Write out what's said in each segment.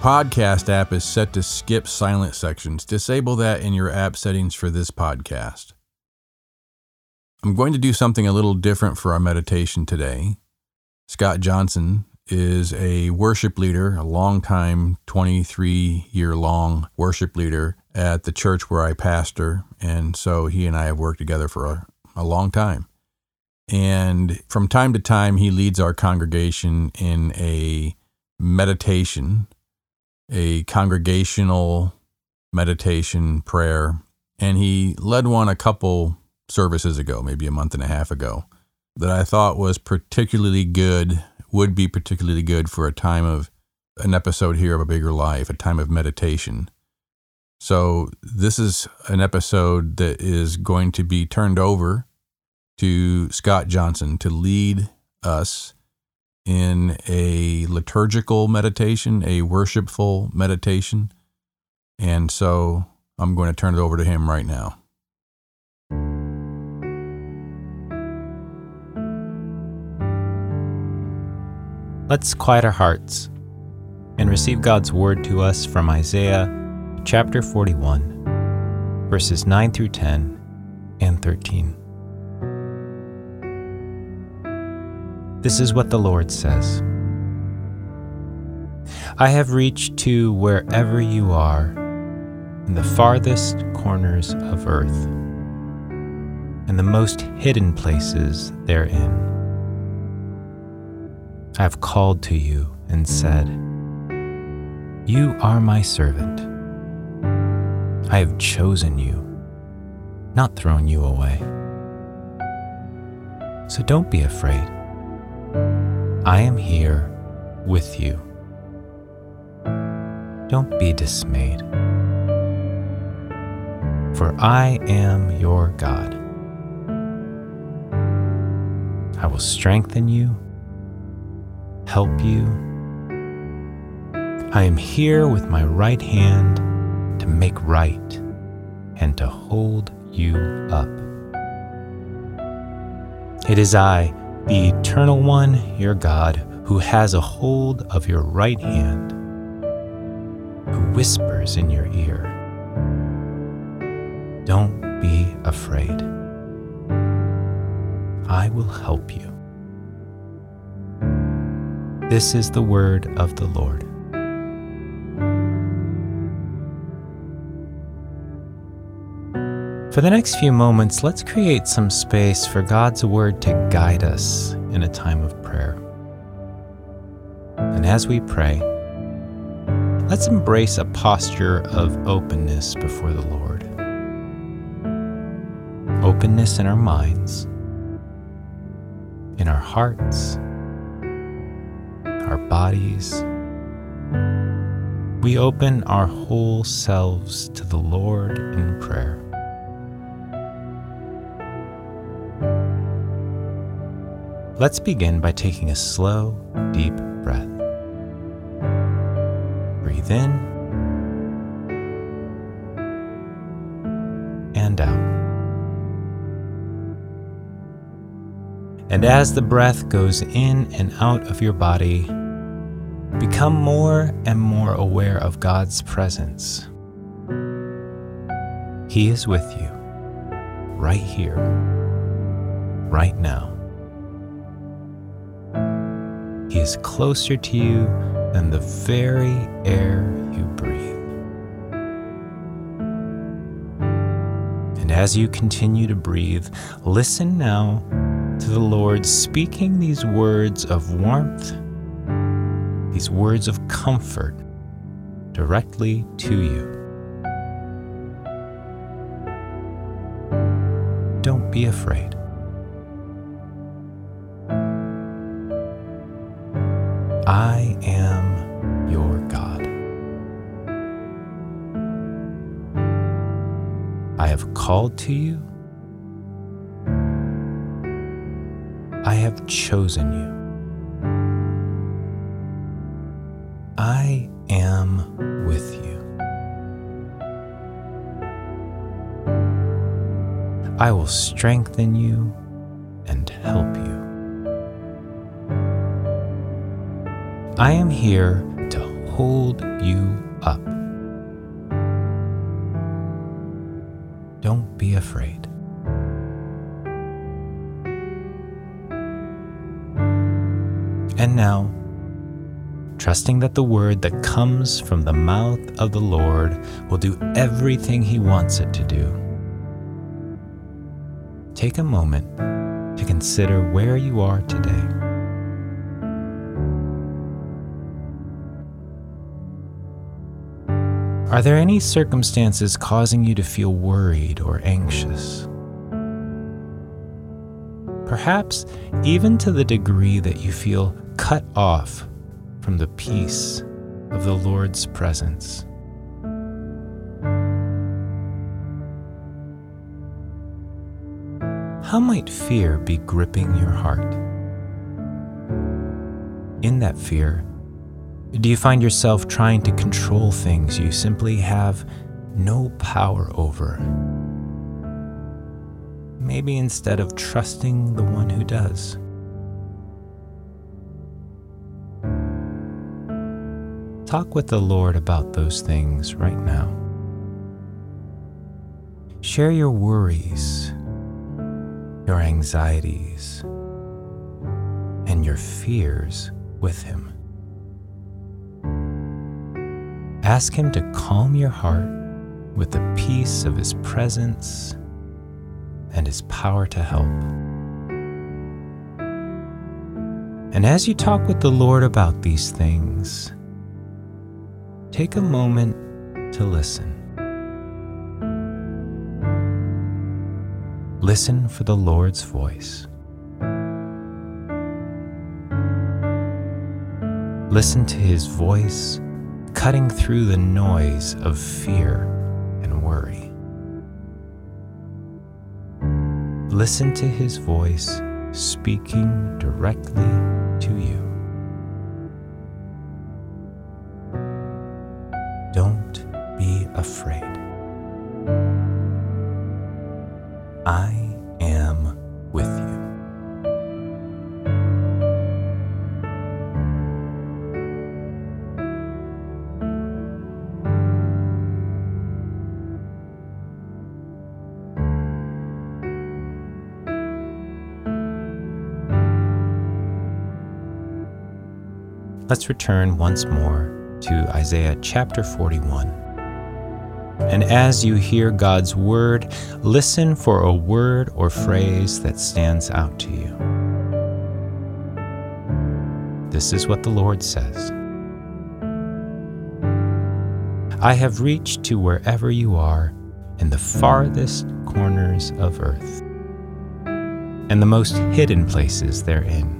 Podcast app is set to skip silent sections, disable that in your app settings for this podcast. I'm going to do something a little different for our meditation today. Scott Johnson is a worship leader, a long-time, 23 year long worship leader at the church where I pastor. And so he and I have worked together for a, a long time. And from time to time, he leads our congregation in a meditation a congregational meditation prayer, and he led one a couple services ago, maybe a month and a half ago, that I thought was particularly good, would be particularly good for a time of an episode here of A Bigger Life, a time of meditation. So, this is an episode that is going to be turned over to Scott Johnson to lead us in a liturgical meditation, a worshipful meditation. And so I'm going to turn it over to him right now. Let's quiet our hearts and receive God's word to us from Isaiah chapter 41, verses 9 through 10 and 13. This is what the Lord says I have reached to wherever you are, in the farthest corners of earth, and the most hidden places therein. I have called to you and said, You are my servant. I have chosen you, not thrown you away. So don't be afraid. I am here with you. Don't be dismayed, for I am your God. I will strengthen you, help you. I am here with my right hand to make right and to hold you up. It is I the Eternal One, your God, who has a hold of your right hand, who whispers in your ear, Don't be afraid. I will help you. This is the word of the Lord. For the next few moments, let's create some space for God's Word to guide us in a time of prayer. And as we pray, let's embrace a posture of openness before the Lord. Openness in our minds, in our hearts, our bodies. We open our whole selves to the Lord in prayer. Let's begin by taking a slow, deep breath. Breathe in and out. And as the breath goes in and out of your body, become more and more aware of God's presence. He is with you, right here, right now. Is closer to you than the very air you breathe. And as you continue to breathe, listen now to the Lord speaking these words of warmth, these words of comfort directly to you. Don't be afraid. I am your God. I have called to you. I have chosen you. I am with you. I will strengthen you I am here to hold you up. Don't be afraid. And now, trusting that the word that comes from the mouth of the Lord will do everything he wants it to do, take a moment to consider where you are today. Are there any circumstances causing you to feel worried or anxious? Perhaps even to the degree that you feel cut off from the peace of the Lord's presence. How might fear be gripping your heart? In that fear, do you find yourself trying to control things you simply have no power over? Maybe instead of trusting the one who does. Talk with the Lord about those things right now. Share your worries, your anxieties, and your fears with Him. Ask Him to calm your heart with the peace of His presence and His power to help. And as you talk with the Lord about these things, take a moment to listen. Listen for the Lord's voice. Listen to His voice cutting through the noise of fear and worry. Listen to his voice speaking directly to you. Don't be afraid. I Let's return once more to Isaiah chapter 41. And as you hear God's word, listen for a word or phrase that stands out to you. This is what the Lord says I have reached to wherever you are in the farthest corners of earth and the most hidden places therein.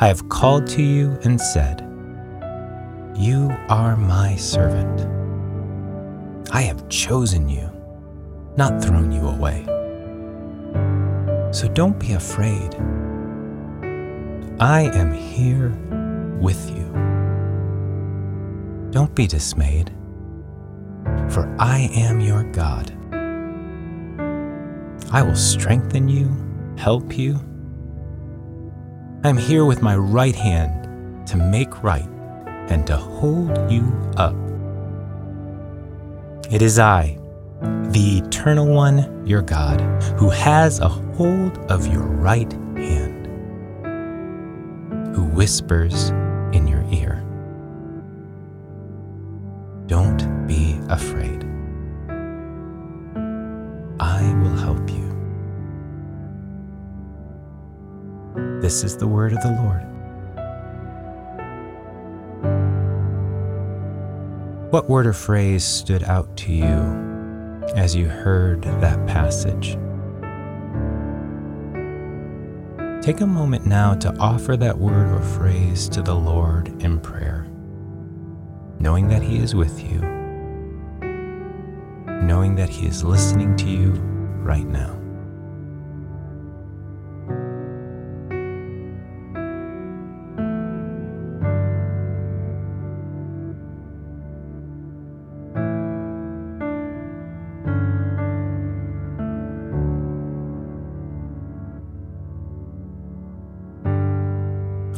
I have called to you and said, You are my servant. I have chosen you, not thrown you away. So don't be afraid. I am here with you. Don't be dismayed, for I am your God. I will strengthen you, help you I am here with my right hand to make right and to hold you up. It is I, the Eternal One, your God, who has a hold of your right hand, who whispers in your ear. Don't be afraid. This is the word of the Lord. What word or phrase stood out to you as you heard that passage? Take a moment now to offer that word or phrase to the Lord in prayer, knowing that He is with you, knowing that He is listening to you right now.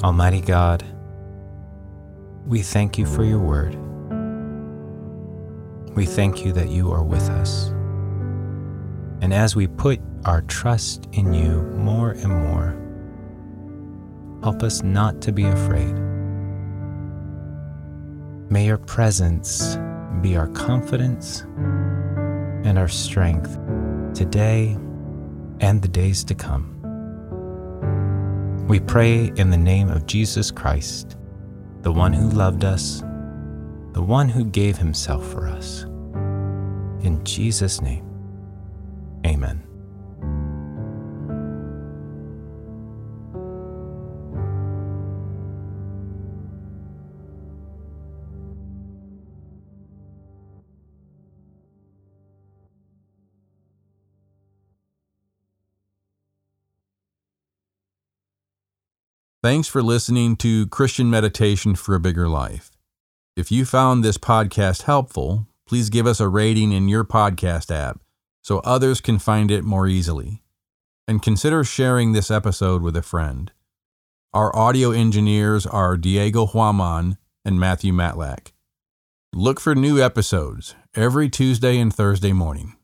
Almighty God, we thank you for your word. We thank you that you are with us. And as we put our trust in you more and more, help us not to be afraid. May your presence be our confidence and our strength today and the days to come. We pray in the name of Jesus Christ, the one who loved us, the one who gave himself for us. In Jesus' name, amen. Thanks for listening to Christian Meditation for a Bigger Life. If you found this podcast helpful, please give us a rating in your podcast app so others can find it more easily. And consider sharing this episode with a friend. Our audio engineers are Diego Huaman and Matthew Matlack. Look for new episodes every Tuesday and Thursday morning.